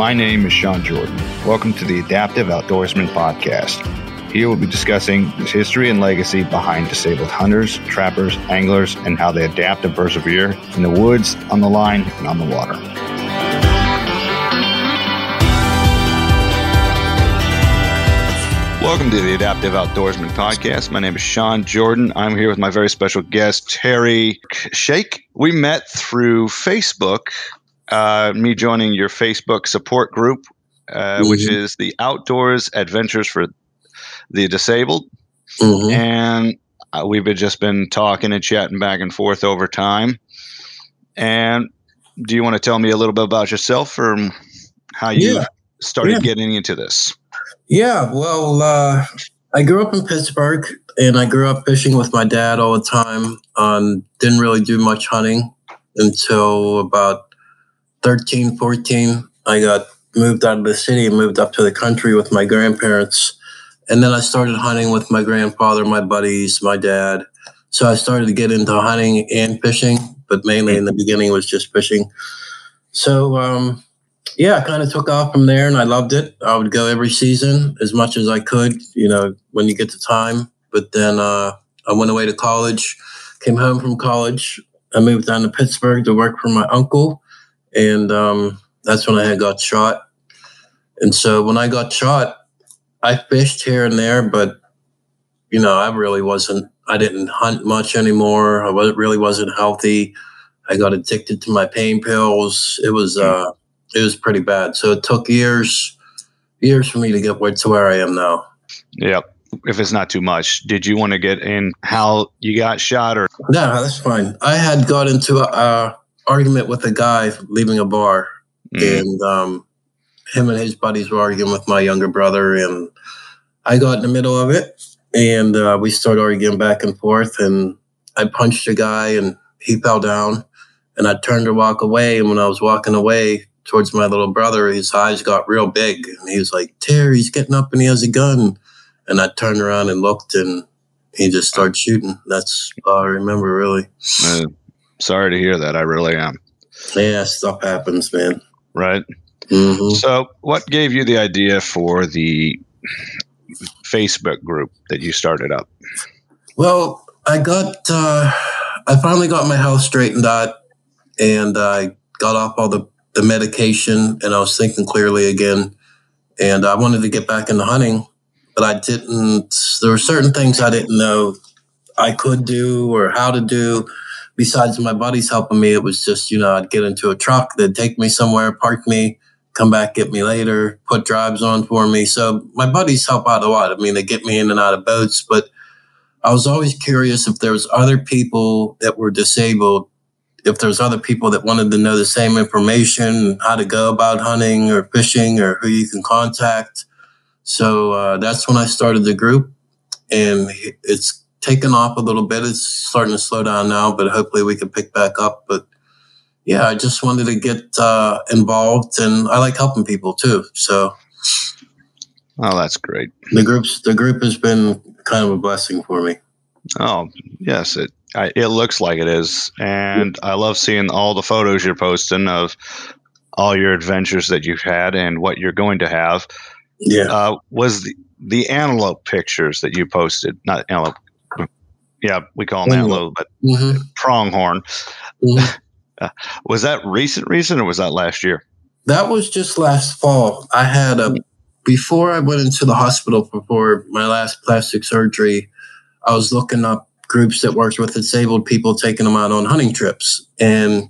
My name is Sean Jordan. Welcome to the Adaptive Outdoorsman Podcast. Here we'll be discussing the history and legacy behind disabled hunters, trappers, anglers, and how they adapt and persevere in the woods, on the line, and on the water. Welcome to the Adaptive Outdoorsman Podcast. My name is Sean Jordan. I'm here with my very special guest, Terry Schake. We met through Facebook, uh, me joining your Facebook support group, uh, mm-hmm. which is the Outdoors Adventures for the Disabled. Mm-hmm. And uh, we've just been talking and chatting back and forth over time. And do you want to tell me a little bit about yourself or how you yeah. started yeah. getting into this? Yeah, well, uh, I grew up in Pittsburgh and I grew up fishing with my dad all the time. Um, didn't really do much hunting until about 13, 14. I got moved out of the city moved up to the country with my grandparents. And then I started hunting with my grandfather, my buddies, my dad. So I started to get into hunting and fishing, but mainly in the beginning was just fishing. So, um, yeah, I kind of took off from there and I loved it. I would go every season as much as I could, you know, when you get the time. But then uh, I went away to college, came home from college. I moved down to Pittsburgh to work for my uncle. And um, that's when I had got shot. And so when I got shot, I fished here and there, but, you know, I really wasn't, I didn't hunt much anymore. I was, really wasn't healthy. I got addicted to my pain pills. It was, uh, it was pretty bad. So it took years, years for me to get where, to where I am now. Yep. If it's not too much, did you want to get in how you got shot or? No, that's fine. I had got into a uh, argument with a guy leaving a bar, mm. and um, him and his buddies were arguing with my younger brother, and I got in the middle of it, and uh, we started arguing back and forth, and I punched a guy, and he fell down, and I turned to walk away, and when I was walking away, towards my little brother, his eyes got real big. And he was like, Terry, he's getting up and he has a gun. And I turned around and looked and he just started shooting. That's all I remember, really. Uh, sorry to hear that. I really am. Yeah, stuff happens, man. Right. Mm-hmm. So, what gave you the idea for the Facebook group that you started up? Well, I got, uh, I finally got my health straightened out and I got off all the the medication and I was thinking clearly again. And I wanted to get back into hunting, but I didn't. There were certain things I didn't know I could do or how to do. Besides my buddies helping me, it was just, you know, I'd get into a truck, they'd take me somewhere, park me, come back, get me later, put drives on for me. So my buddies help out a lot. I mean, they get me in and out of boats, but I was always curious if there was other people that were disabled if there's other people that wanted to know the same information, how to go about hunting or fishing or who you can contact. So uh, that's when I started the group, and it's taken off a little bit. It's starting to slow down now, but hopefully we can pick back up. But yeah, I just wanted to get uh, involved, and I like helping people too. So, oh, that's great. The groups, the group has been kind of a blessing for me. Oh yes, it I, it looks like it is, and I love seeing all the photos you're posting of all your adventures that you've had and what you're going to have. Yeah, uh, was the the antelope pictures that you posted? Not antelope. Yeah, we call them antelope, but mm-hmm. pronghorn. Mm-hmm. Uh, was that recent, recent, or was that last year? That was just last fall. I had a before I went into the hospital before my last plastic surgery. I was looking up groups that worked with disabled people, taking them out on hunting trips. And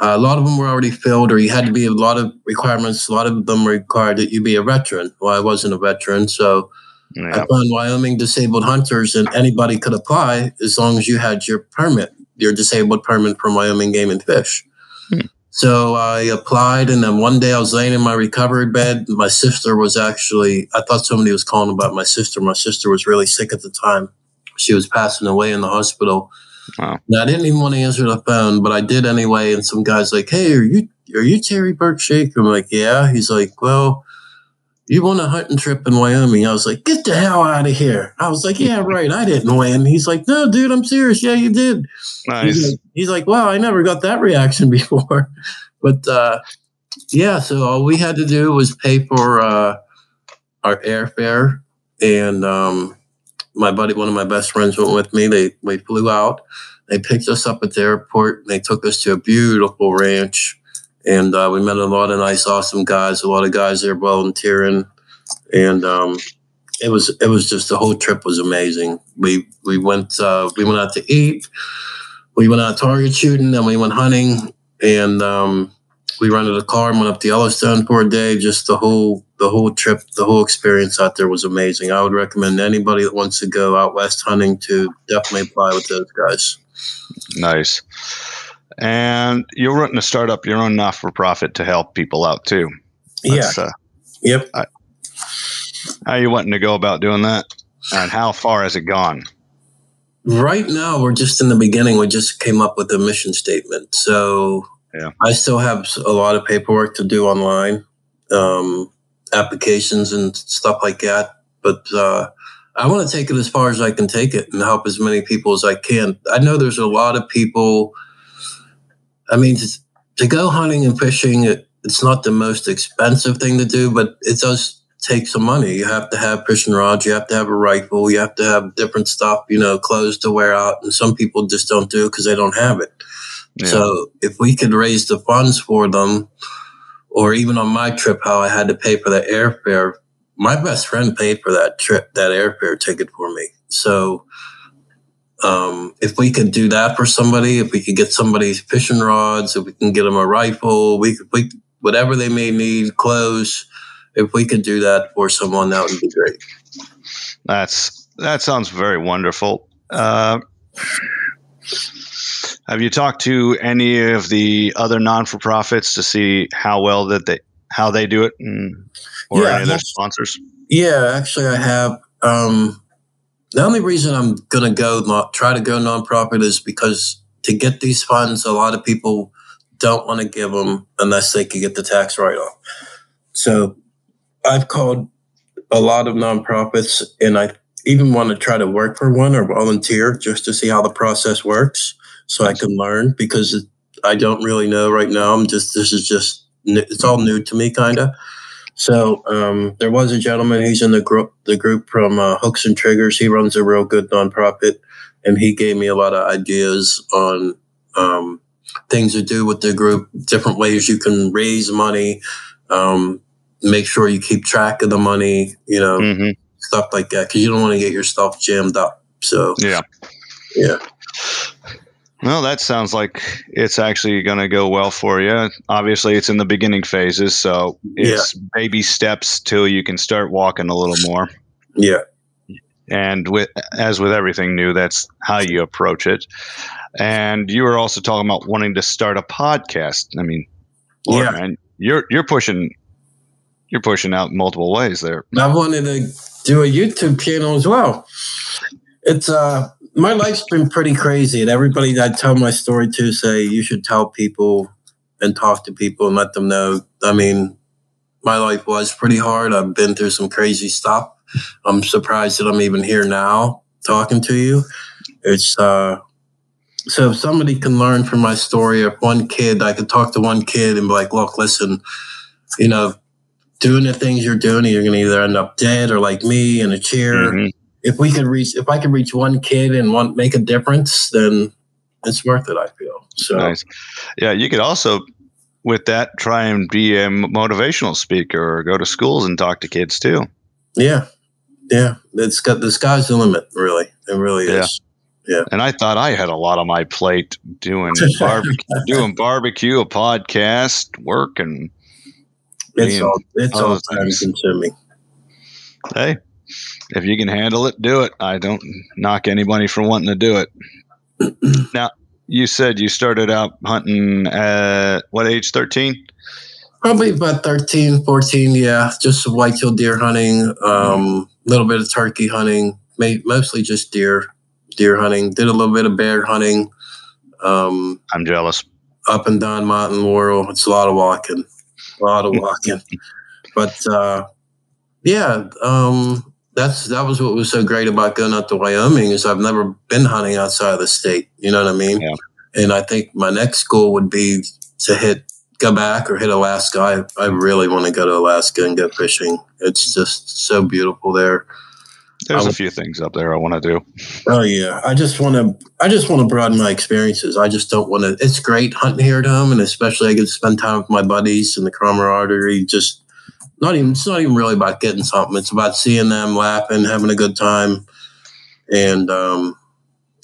uh, a lot of them were already filled, or you had to be a lot of requirements. A lot of them required that you be a veteran. Well, I wasn't a veteran, so yeah. I found Wyoming disabled hunters, and anybody could apply as long as you had your permit, your disabled permit from Wyoming Game and Fish. Hmm. So I applied, and then one day I was laying in my recovery bed. My sister was actually, I thought somebody was calling about my sister. My sister was really sick at the time she was passing away in the hospital. Wow. I didn't even want to answer the phone, but I did anyway. And some guy's like, "Hey, are you are you Terry Burke Schake?" I'm like, "Yeah." He's like, "Well, you won a hunting trip in Wyoming." I was like, "Get the hell out of here!" I was like, "Yeah, right. I didn't win." He's like, "No, dude, I'm serious. Yeah, you did." Nice. He's like, he's like "Wow, I never got that reaction before." but uh, yeah, so all we had to do was pay for uh, our airfare, and um, my buddy, one of my best friends, went with me. They we flew out. They picked us up at the airport. And they took us to a beautiful ranch, and uh, we met a lot of nice, awesome guys. A lot of guys there volunteering, and um, it was it was just the whole trip was amazing. We we went uh, we went out to eat. We went out target shooting, then we went hunting, and um, we rented a car and went up to Yellowstone for a day. Just the whole the whole trip, the whole experience out there was amazing. I would recommend anybody that wants to go out west hunting to definitely apply with those guys. Nice. And you're wanting to start up your own not for profit to help people out too. That's, yeah. Uh, yep. I, how you wanting to go about doing that? And how far has it gone? Right now, we're just in the beginning. We just came up with a mission statement. So yeah. I still have a lot of paperwork to do online, um, applications and stuff like that. But uh, I want to take it as far as I can take it and help as many people as I can. I know there's a lot of people. I mean, to, to go hunting and fishing, it, it's not the most expensive thing to do, but it does take some money. You have to have fishing rods, you have to have a rifle, you have to have different stuff, you know, clothes to wear out. And some people just don't do it because they don't have it. Yeah. So if we could raise the funds for them, or even on my trip, how I had to pay for the airfare, my best friend paid for that trip, that airfare ticket for me. So um, if we could do that for somebody, if we could get somebody fishing rods, if we can get them a rifle, we could, we, whatever they may need, clothes, if we could do that for someone, that would be great. That's that sounds very wonderful. Uh, have you talked to any of the other non for profits to see how well that they how they do it, and, or yeah, any of their sponsors? Yeah, actually, I have. Um, the only reason I'm going to go not try to go nonprofit is because to get these funds, a lot of people don't want to give them unless they can get the tax write off. So I've called a lot of nonprofits, and I even want to try to work for one or volunteer just to see how the process works so I can learn because I don't really know right now. I'm just, this is just, it's all new to me, kind of. So um, there was a gentleman. who's in the group, the group from uh, Hooks and Triggers. He runs a real good nonprofit, and he gave me a lot of ideas on um, things to do with the group, different ways you can raise money, um, make sure you keep track of the money, you know, mm-hmm. stuff like that, because you don't want to get your stuff jammed up. So yeah, yeah. Well, that sounds like it's actually going to go well for you. Obviously, it's in the beginning phases, so it's yeah. baby steps till you can start walking a little more. Yeah. And with as with everything new, that's how you approach it. And you were also talking about wanting to start a podcast. I mean, Lord, yeah. man, you're you're pushing you're pushing out multiple ways there. I wanted to do a YouTube channel as well. It's uh my life's been pretty crazy, and everybody I tell my story to say you should tell people and talk to people and let them know. I mean, my life was pretty hard. I've been through some crazy stuff. I'm surprised that I'm even here now talking to you. It's uh, so if somebody can learn from my story, if one kid, I could talk to one kid and be like, look, listen, you know, doing the things you're doing, you're going to either end up dead or like me in a chair. Mm-hmm if we could reach if I could reach one kid and want make a difference, then it's worth it. I feel so. Nice. Yeah, you could also with that try and be a motivational speaker or go to schools and talk to kids too. Yeah, yeah. It's got the sky's the limit. Really, it really yeah. is. Yeah. And I thought I had a lot on my plate doing barbecue, doing barbecue, a podcast, work, and it's all it's all time consuming. Hey, if you can handle it, do it. I don't knock anybody for wanting to do it. now, you said you started out hunting at what age? 13? Probably about 13, 14. Yeah. Just whitetail deer hunting, a um, little bit of turkey hunting, mostly just deer, deer hunting. Did a little bit of bear hunting. Um, I'm jealous. Up and down Mountain Laurel. It's a lot of walking, a lot of walking. but uh, yeah, um, that's that was what was so great about going out to Wyoming is I've never been hunting outside of the state. You know what I mean? Yeah. And I think my next goal would be to hit go back or hit Alaska, I, I really want to go to Alaska and go fishing. It's just so beautiful there. There's a few things up there I want to do. Oh yeah, I just want to. I just want to broaden my experiences. I just don't want to. It's great hunting here at home, and especially I get to spend time with my buddies and the camaraderie. Just not even. It's not even really about getting something. It's about seeing them laughing, having a good time, and um,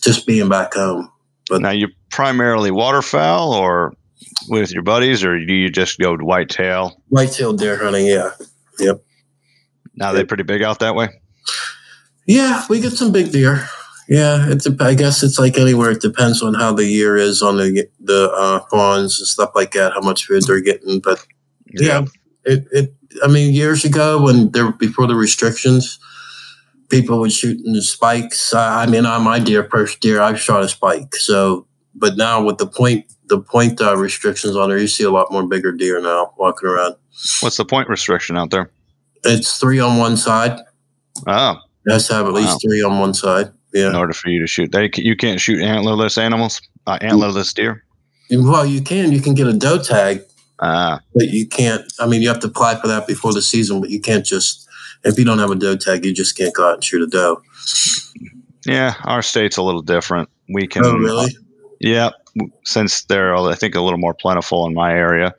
just being back home. But now you primarily waterfowl or with your buddies, or do you just go to whitetail? Whitetail deer hunting, yeah. Yep. Now they're pretty big out that way. Yeah, we get some big deer. Yeah, it's. I guess it's like anywhere. It depends on how the year is on the the uh, fawns and stuff like that. How much food they're getting, but yeah, yeah it, it. I mean, years ago when there before the restrictions, people would shoot in the spikes. I mean, on my deer, first deer, I've shot a spike. So, but now with the point the point uh, restrictions on there, you see a lot more bigger deer now walking around. What's the point restriction out there? It's three on one side. Oh, it has to have at wow. least three on one side. Yeah. In order for you to shoot, they you can't shoot antlerless animals, uh, antlerless deer. Well, you can. You can get a doe tag, uh, but you can't. I mean, you have to apply for that before the season, but you can't just if you don't have a doe tag, you just can't go out and shoot a doe. Yeah, our state's a little different. We can. Oh, really? yeah, since they're I think a little more plentiful in my area,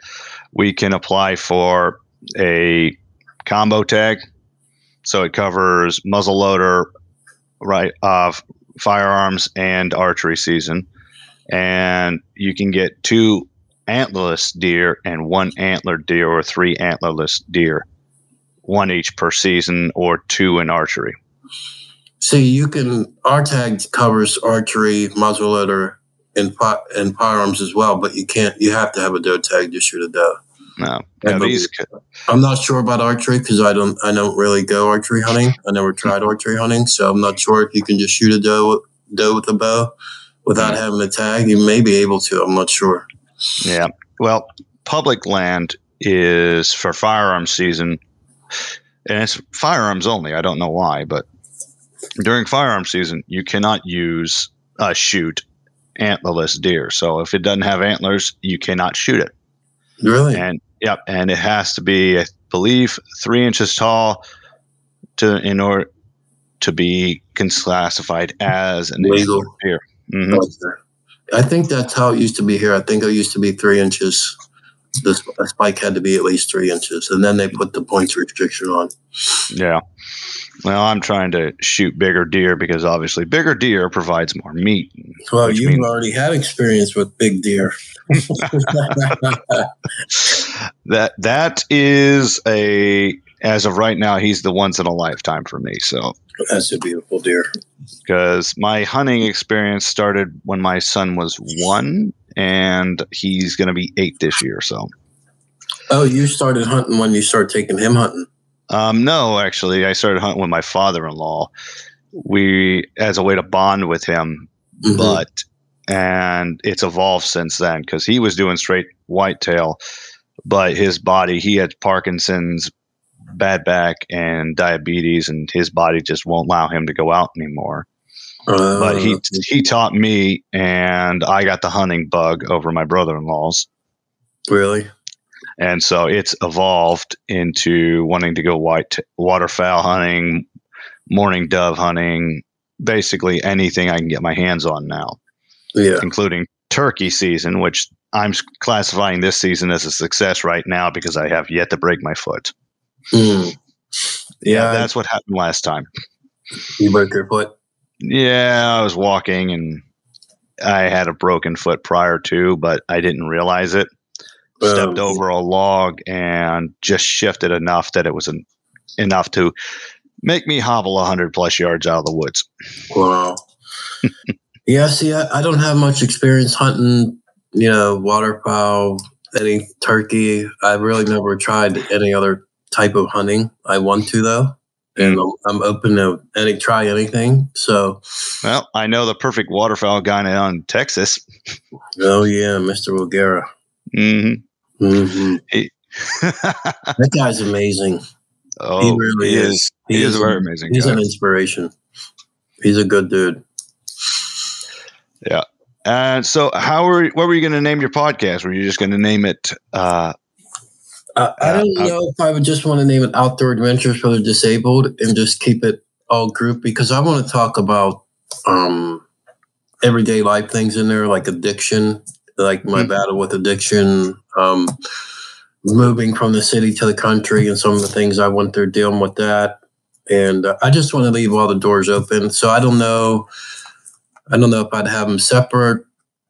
we can apply for a combo tag so it covers muzzleloader, right, of uh, firearms and archery season, and you can get two antlerless deer and one antlered deer or three antlerless deer, one each per season or two in archery. See, you can our tag covers archery, muzzleloader, and and firearms as well, but you can't. You have to have a doe tag to shoot a doe. No, yeah, these. I'm not sure about archery because I don't. I don't really go archery hunting. I never tried archery hunting, so I'm not sure if you can just shoot a doe doe with a bow without mm-hmm. having a tag. You may be able to. I'm not sure. Yeah. Well, public land is for firearm season, and it's firearms only. I don't know why, but during firearm season, you cannot use uh, shoot antlerless deer. So if it doesn't have antlers, you cannot shoot it. Really? And Yep, and it has to be, I believe, three inches tall to in order to be classified as an legal deer. Mm-hmm. I think that's how it used to be here. I think it used to be three inches. The spike had to be at least three inches, and then they put the points restriction on. Yeah. Well, I'm trying to shoot bigger deer because obviously bigger deer provides more meat. Well, you've means- already had experience with big deer. that that is a as of right now, he's the once in a lifetime for me. So that's a beautiful deer. Because my hunting experience started when my son was one, and he's going to be eight this year. So. Oh, you started hunting when you started taking him hunting. Um, no, actually, I started hunting with my father-in-law. We as a way to bond with him, mm-hmm. but and it's evolved since then because he was doing straight whitetail, but his body he had Parkinson's, bad back, and diabetes, and his body just won't allow him to go out anymore. Uh, but he he taught me, and I got the hunting bug over my brother-in-law's. Really? and so it's evolved into wanting to go white waterfowl hunting, mourning dove hunting, basically anything I can get my hands on now, yeah, including turkey season, which I'm classifying this season as a success right now because I have yet to break my foot. Mm. Yeah, that's what happened last time. You broke your foot. Yeah, I was walking and I had a broken foot prior to, but I didn't realize it stepped over a log and just shifted enough that it was an, enough to make me hobble 100 plus yards out of the woods. Wow. yeah, see, I, I, don't have much experience hunting, you know, waterfowl, any turkey. I really never tried any other type of hunting. I want to, though. And I'm, I'm open to any try anything. So, well, I know the perfect waterfowl guy down in Texas. Oh yeah, Mr. Wilgera. Mm-hmm. Mm-hmm. He, that guy's amazing. Oh, he really he is. is. He, he is, is very amazing. He's guy. an inspiration. He's a good dude. Yeah. And so, how were what were you going to name your podcast? Were you just going to name it? Uh, I, I don't Uh, know if I would just want to name it Outdoor Adventures for the Disabled and just keep it all group because I want to talk about um, everyday life things in there, like addiction, like my Mhm. battle with addiction, um, moving from the city to the country, and some of the things I went through dealing with that. And uh, I just want to leave all the doors open. So I don't know. I don't know if I'd have them separate.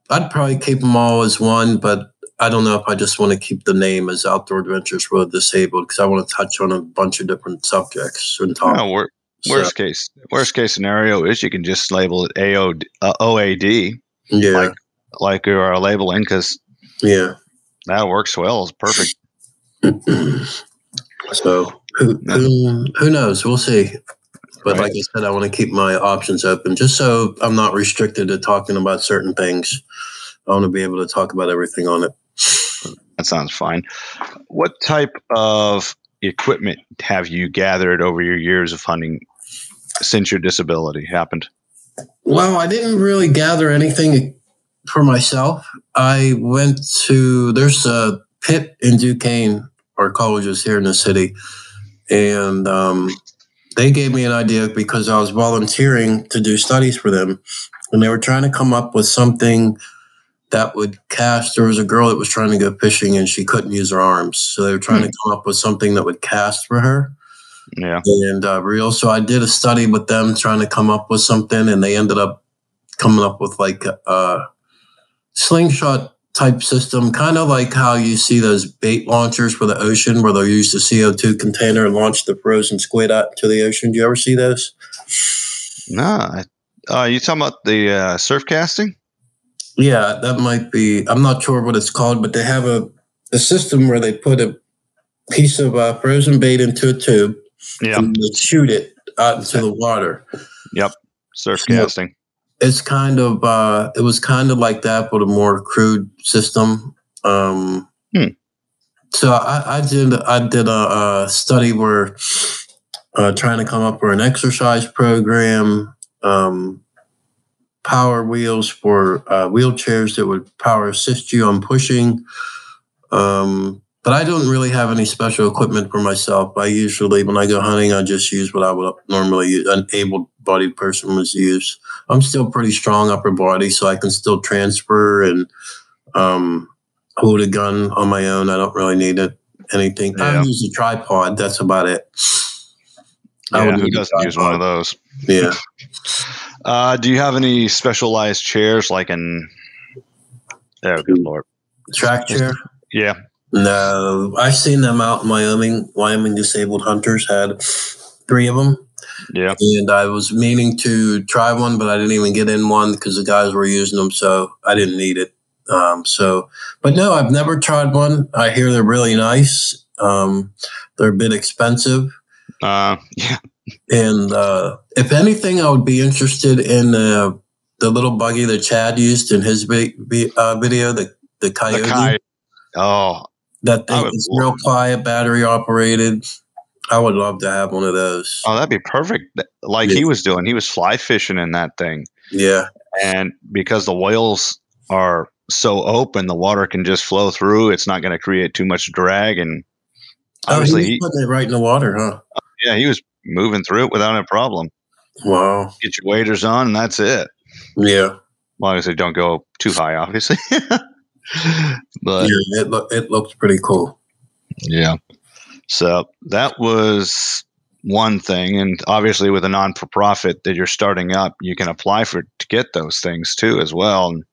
I'd probably keep them all as one, but I don't know if I just want to keep the name as Outdoor Adventures for the Disabled because I want to touch on a bunch of different subjects and talk. no, wor- So, worst case worst case scenario is you can just label it AO, uh, OAD yeah, like- like you are labeling because yeah. that works well. It's perfect. so who, who who knows? We'll see. But Right. like I said, I want to keep my options open just so I'm not restricted to talking about certain things. I want to be able to talk about everything on it. That sounds fine. What type of equipment have you gathered over your years of hunting since your disability happened? Well, I didn't really gather anything for myself. I went to there's a Pitt in Duquesne, our colleges here in the city, and um, they gave me an idea because I was volunteering to do studies for them, and they were trying to come up with something that would cast. There was a girl that was trying to go fishing and she couldn't use her arms, so they were trying to come up with something that would cast for her Yeah. and uh, real. So I did a study with them trying to come up with something, and they ended up coming up with like a slingshot type system, kind of like how you see those bait launchers for the ocean, where they'll use the CO two container and launch the frozen squid out to the ocean. Do you ever see those? No. I- Uh, you talking about the uh, surf casting? Yeah, that might be. I'm not sure what it's called, but they have a a system where they put a piece of uh, frozen bait into a tube Yeah. and they shoot it out into the water. Surf Yeah. casting. it's kind of uh it was kind of like that but a more crude system um Hmm. so i i did i did a, a study where uh trying to come up with an exercise program um power wheels for uh, wheelchairs that would power assist you on pushing um but I don't really have any special equipment for myself. I usually, when I go hunting, I just use what I would normally use, an able-bodied person would use. I'm still pretty strong upper body, so I can still transfer and um, hold a gun on my own. I don't really need it. Anything. Yeah. I use a tripod. That's about it. I Yeah, would who use doesn't use one of those? Yeah. Uh, do you have any specialized chairs like in? Oh, good lord. Track chair. Yeah. No, I've seen them out in Wyoming. Wyoming disabled hunters had three of them, Yeah. and I was meaning to try one, but I didn't even get in one because the guys were using them, so I didn't need it. Um, so, but no, I've never tried one. I hear they're really nice. Um, they're a bit expensive, Uh, yeah. and uh, if anything, I would be interested in uh, the little buggy that Chad used in his vi- vi- uh, video, the the coyote. The. Oh, That thing is real quiet, battery operated. I would love to have one of those. oh, that'd be perfect. Like he was doing, he was fly fishing in that thing, Yeah, and because the whales are so open, the water can just flow through. It's not going to create too much drag, and obviously, oh, he he, putting it right in the water, huh? Yeah, he was moving through it without a problem. Wow. Get your waders on, and that's it. Yeah, As long as they don't go too high, obviously. but yeah. It lo- it looks pretty cool. Yeah. So that was one thing. And obviously, with a non for profit that you're starting up, you can apply for to get those things too, as well. And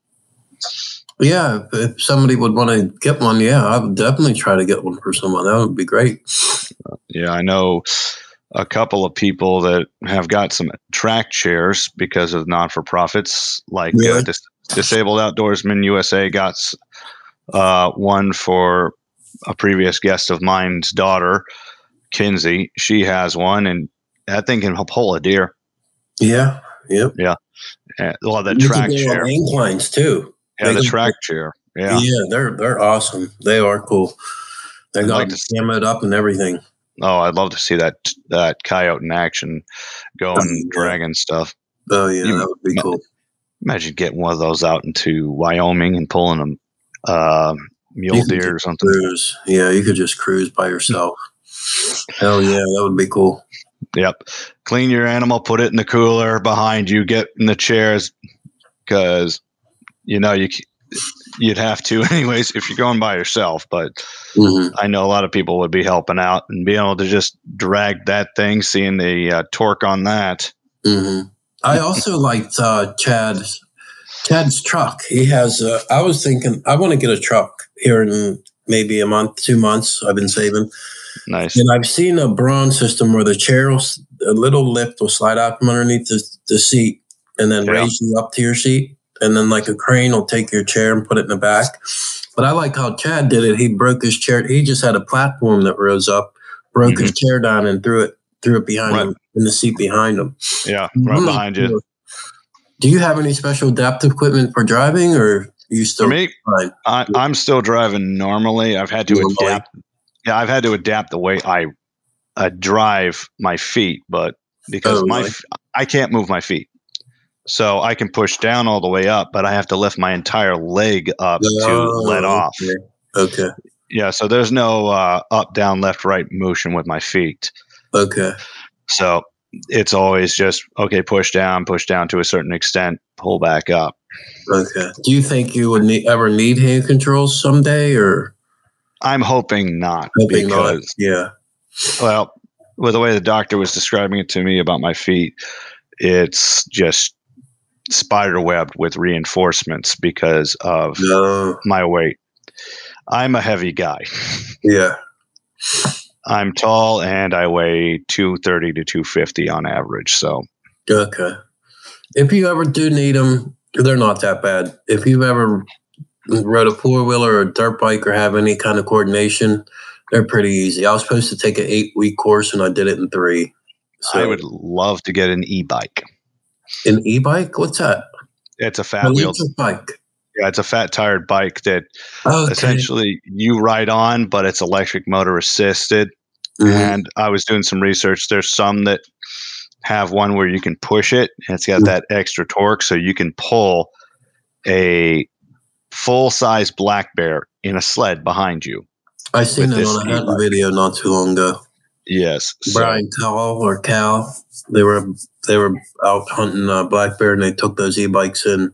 Yeah, if, if somebody would want to get one, yeah, I would definitely try to get one for someone. That would be great. yeah, I know a couple of people that have got some track chairs because of non for profits, like uh, Dis- Disabled Outdoorsman USA got uh, one for a previous guest of mine's daughter, Kinsey. She has one, and that thing can pull a deer. Yeah, yep. Uh, well, the You can track chair. inclines too. Yeah, They the can- track chair. Yeah. Yeah. they're they're awesome. They are cool. They got like camoed up and everything. Oh, I'd love to see that that coyote in action, going Yeah. dragging stuff. Oh yeah, You- that would be cool. Imagine getting one of those out into Wyoming and pulling them uh, mule deer or something. Cruise. Yeah, you could just cruise by yourself. Hell yeah, that would be cool. Yep. Clean your animal, put it in the cooler behind you, get in the chairs because you know you you'd have to anyways if you're going by yourself. But mm-hmm. I know a lot of people would be helping out and being able to just drag that thing, seeing the uh, torque on that. Mm-hmm. I also liked uh, Chad's Chad's truck. He has. Uh, I was thinking I want to get a truck here in maybe a month, two months. I've been saving. Nice. And I've seen a Braun system where the chair, will, a little lift will slide out from underneath the, the seat and then yeah. raise you up to your seat. And then like a crane will take your chair and put it in the back. But I like how Chad did it. He broke his chair. He just had a platform that rose up, broke mm-hmm. his chair down and threw it, threw it behind right. him in the seat behind him. Yeah. Right mm-hmm. behind you. Do you have any special adaptive equipment for driving or you still? For me, I, am still driving normally. I've had to normally. adapt yeah, I've had to adapt the way I uh, drive my feet, but because oh, my really? I can't move my feet, so I can push down all the way up, but I have to lift my entire leg up oh, to let off. Okay. okay. Yeah, so there's no uh, up, down, left, right motion with my feet. Okay. So it's always just okay, push down, push down to a certain extent, pull back up. Okay. Do you think you would need, ever need hand controls someday, or? I'm hoping not hoping because not. yeah. Well, with the way the doctor was describing it to me about my feet, it's just spider webbed with reinforcements because of no. my weight. I'm a heavy guy. Yeah. I'm tall and I weigh 230 to 250 on average. So, okay. If you ever do need them, they're not that bad. If you've ever rode a four wheeler or a dirt bike or have any kind of coordination, they're pretty easy. I was supposed to take an eight week course and I did it in three. So, I would love to get an e bike. An e bike? What's that? It's a fat wheel bike. Yeah, it's a fat tired bike that okay. essentially you ride on, but it's electric motor assisted. Mm-hmm. And I was doing some research. There's some that have one where you can push it and it's got mm-hmm. that extra torque so you can pull a full size black bear in a sled behind you. I seen it on a hunting video not too long ago. Yes, Brian so. Cal or Cal, they were they were out hunting uh, black bear and they took those e-bikes in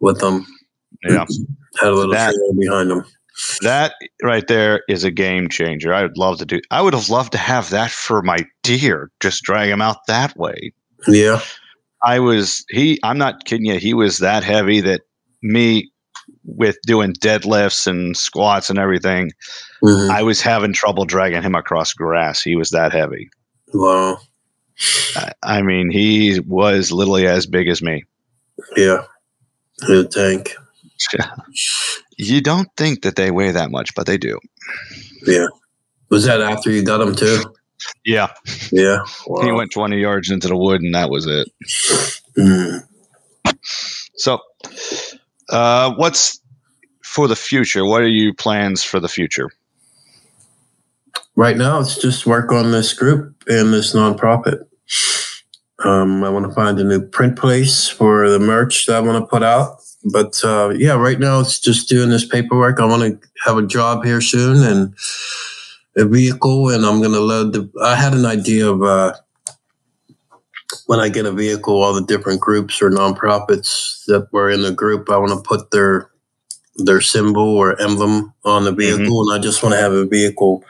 with them. Yeah, had a little that, trail behind them. That right there is a game changer. I would love to do. I would have loved to have that for my deer. Just drag him out that way. Yeah, I was he. I'm not kidding you. He was that heavy that me with doing deadlifts and squats and everything, mm-hmm. I was having trouble dragging him across grass. He was that heavy. Wow. I, mean, he was literally as big as me. Yeah. The tank. Yeah. you don't think that they weigh that much, but they do. Yeah. Was that after you got him too? Yeah. Yeah. Wow. He went 20 yards into the wood and that was it. Mm. So, uh, what's for the future? What are your plans for the future? Right now, it's just work on this group and this nonprofit. Um, I want to find a new print place for the merch that I want to put out. But uh, yeah, right now it's just doing this paperwork. I want to have a job here soon and a vehicle, and I'm going to load the. I had an idea of uh, when I get a vehicle, all the different groups or nonprofits that were in the group, I want to put their their symbol or emblem on the vehicle, mm-hmm. and I just want to have a vehicle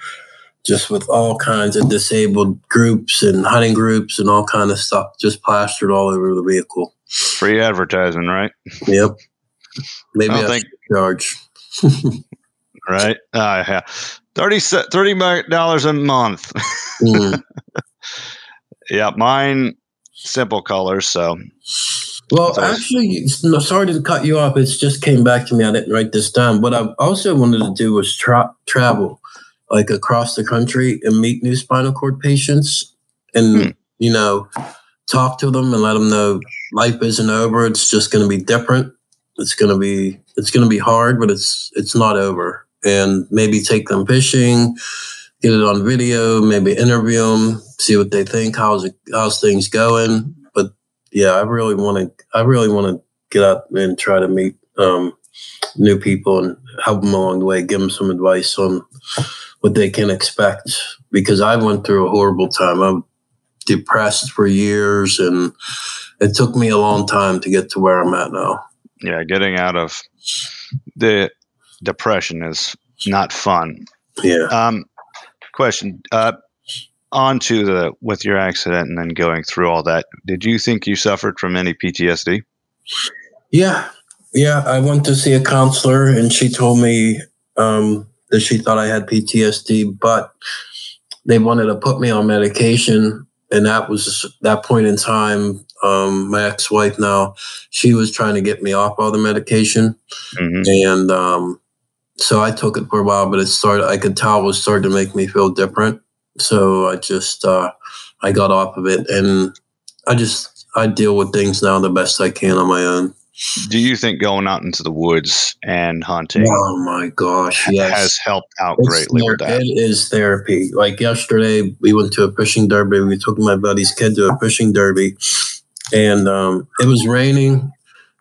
just with all kinds of disabled groups and hunting groups and all kind of stuff just plastered all over the vehicle. Free advertising, right? Yep. Maybe I, I think charge. right? Uh, yeah. 30 dollars a month. mm. Yeah, mine simple colors. So, well, actually, sorry to cut you off. It just came back to me. I didn't write this down. What I also wanted to do was tra- travel, like across the country, and meet new spinal cord patients, and hmm. you know, talk to them and let them know life isn't over. It's just going to be different. It's going to be it's going to be hard, but it's it's not over. And maybe take them fishing get it on video, maybe interview them, see what they think, how's it, how's things going. But yeah, I really want to, I really want to get out and try to meet um, new people and help them along the way, give them some advice on what they can expect. Because I went through a horrible time. I'm depressed for years, and it took me a long time to get to where I'm at now. Yeah, getting out of the depression is not fun. Yeah. Um, question. Uh, on to the with your accident and then going through all that. Did you think you suffered from any PTSD? Yeah, yeah. I went to see a counselor, and she told me um, that she thought I had PTSD, but they wanted to put me on medication, and that was that point in time. Um, my ex-wife now, she was trying to get me off all the medication, Mm-hmm. and um, so I took it for a while, but it started. I could tell it was starting to make me feel different. So I just uh, I got off of it, and I just I deal with things now the best I can on my own. Do you think going out into the woods and hunting Oh my gosh, yes. has helped out It's greatly with that? It is therapy. Like yesterday, we went to a fishing derby. We took my buddy's kid to a fishing derby, and um, it was raining.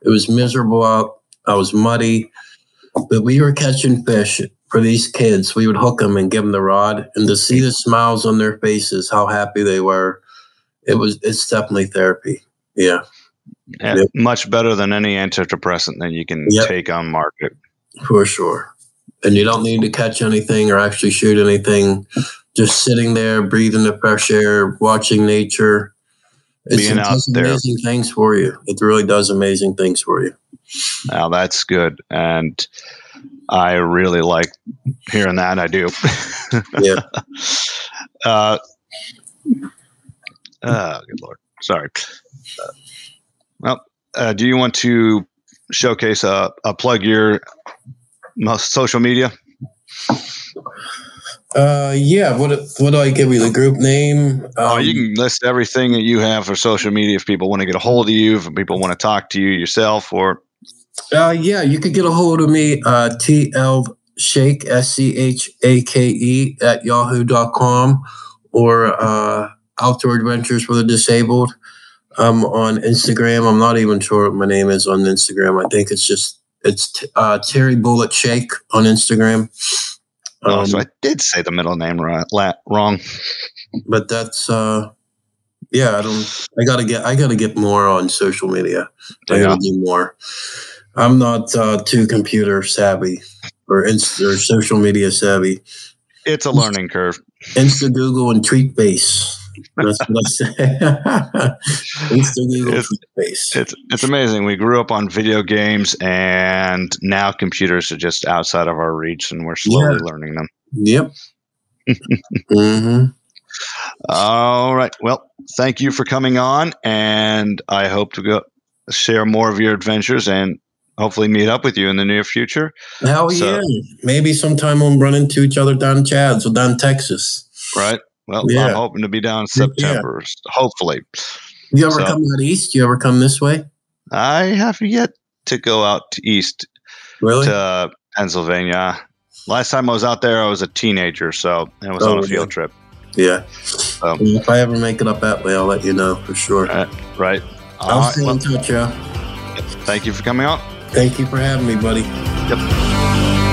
It was miserable out. I was muddy, but we were catching fish for these kids. We would hook them and give them the rod, and to see the smiles on their faces, how happy they were, it was. It's definitely therapy. Yeah, Yep. Much better than any antidepressant that you can Yep. take on market. for sure. And you don't need to catch anything or actually shoot anything. Just sitting there, breathing the fresh air, watching nature. It's, Being out does there. amazing things for you. It really does amazing things for you. Now that's good, and I really like hearing that. I do. Yeah. uh, oh, good lord. Sorry. Uh, uh, do you want to showcase a, uh, plug your most social media? Uh, yeah. What what do I give you? The group name? Um, oh, you can list everything that you have for social media if people want to get a hold of you, if people want to talk to you yourself, or Uh, yeah, you could get a hold of me, uh, TL Schake, S C H A K E, at yahoo.com or uh, Outdoor Adventures for the Disabled. I'm on Instagram. I'm not even sure what my name is on Instagram. I think it's just, it's t- uh, Terry Bullet Schake on Instagram. oh, Um, so I did say the middle name right, la- wrong. but that's, uh, yeah, I don't, I gotta get, I gotta get more on social media. I Yeah. gotta do more. I'm not uh, too computer savvy or inst- or social media savvy. It's a learning curve. Insta Google and Tweet Base. That's what I say. It's- It's it's amazing. We grew up on video games, and now computers are just outside of our reach, and we're slowly learning them. Yep. hmm All right. Well, thank you for coming on, and I hope to go share more of your adventures and hopefully meet up with you in the near future. Hell So- yeah. Maybe sometime we'll run into each other down in Chad's or down in Texas. Right. Well, Yeah. I'm hoping to be down in Yeah. September, hopefully. You ever So- come out east? You ever come this way? I have yet to go out to east Really? to Pennsylvania. Last time I was out there, I was a teenager, so it was Oh, on a yeah. field trip. yeah. If I ever make it up that way, I'll let you know for sure. Uh, Right. I'll right. stay Well, in touch, y'all. thank you for coming out. Thank you for having me, buddy. Yep.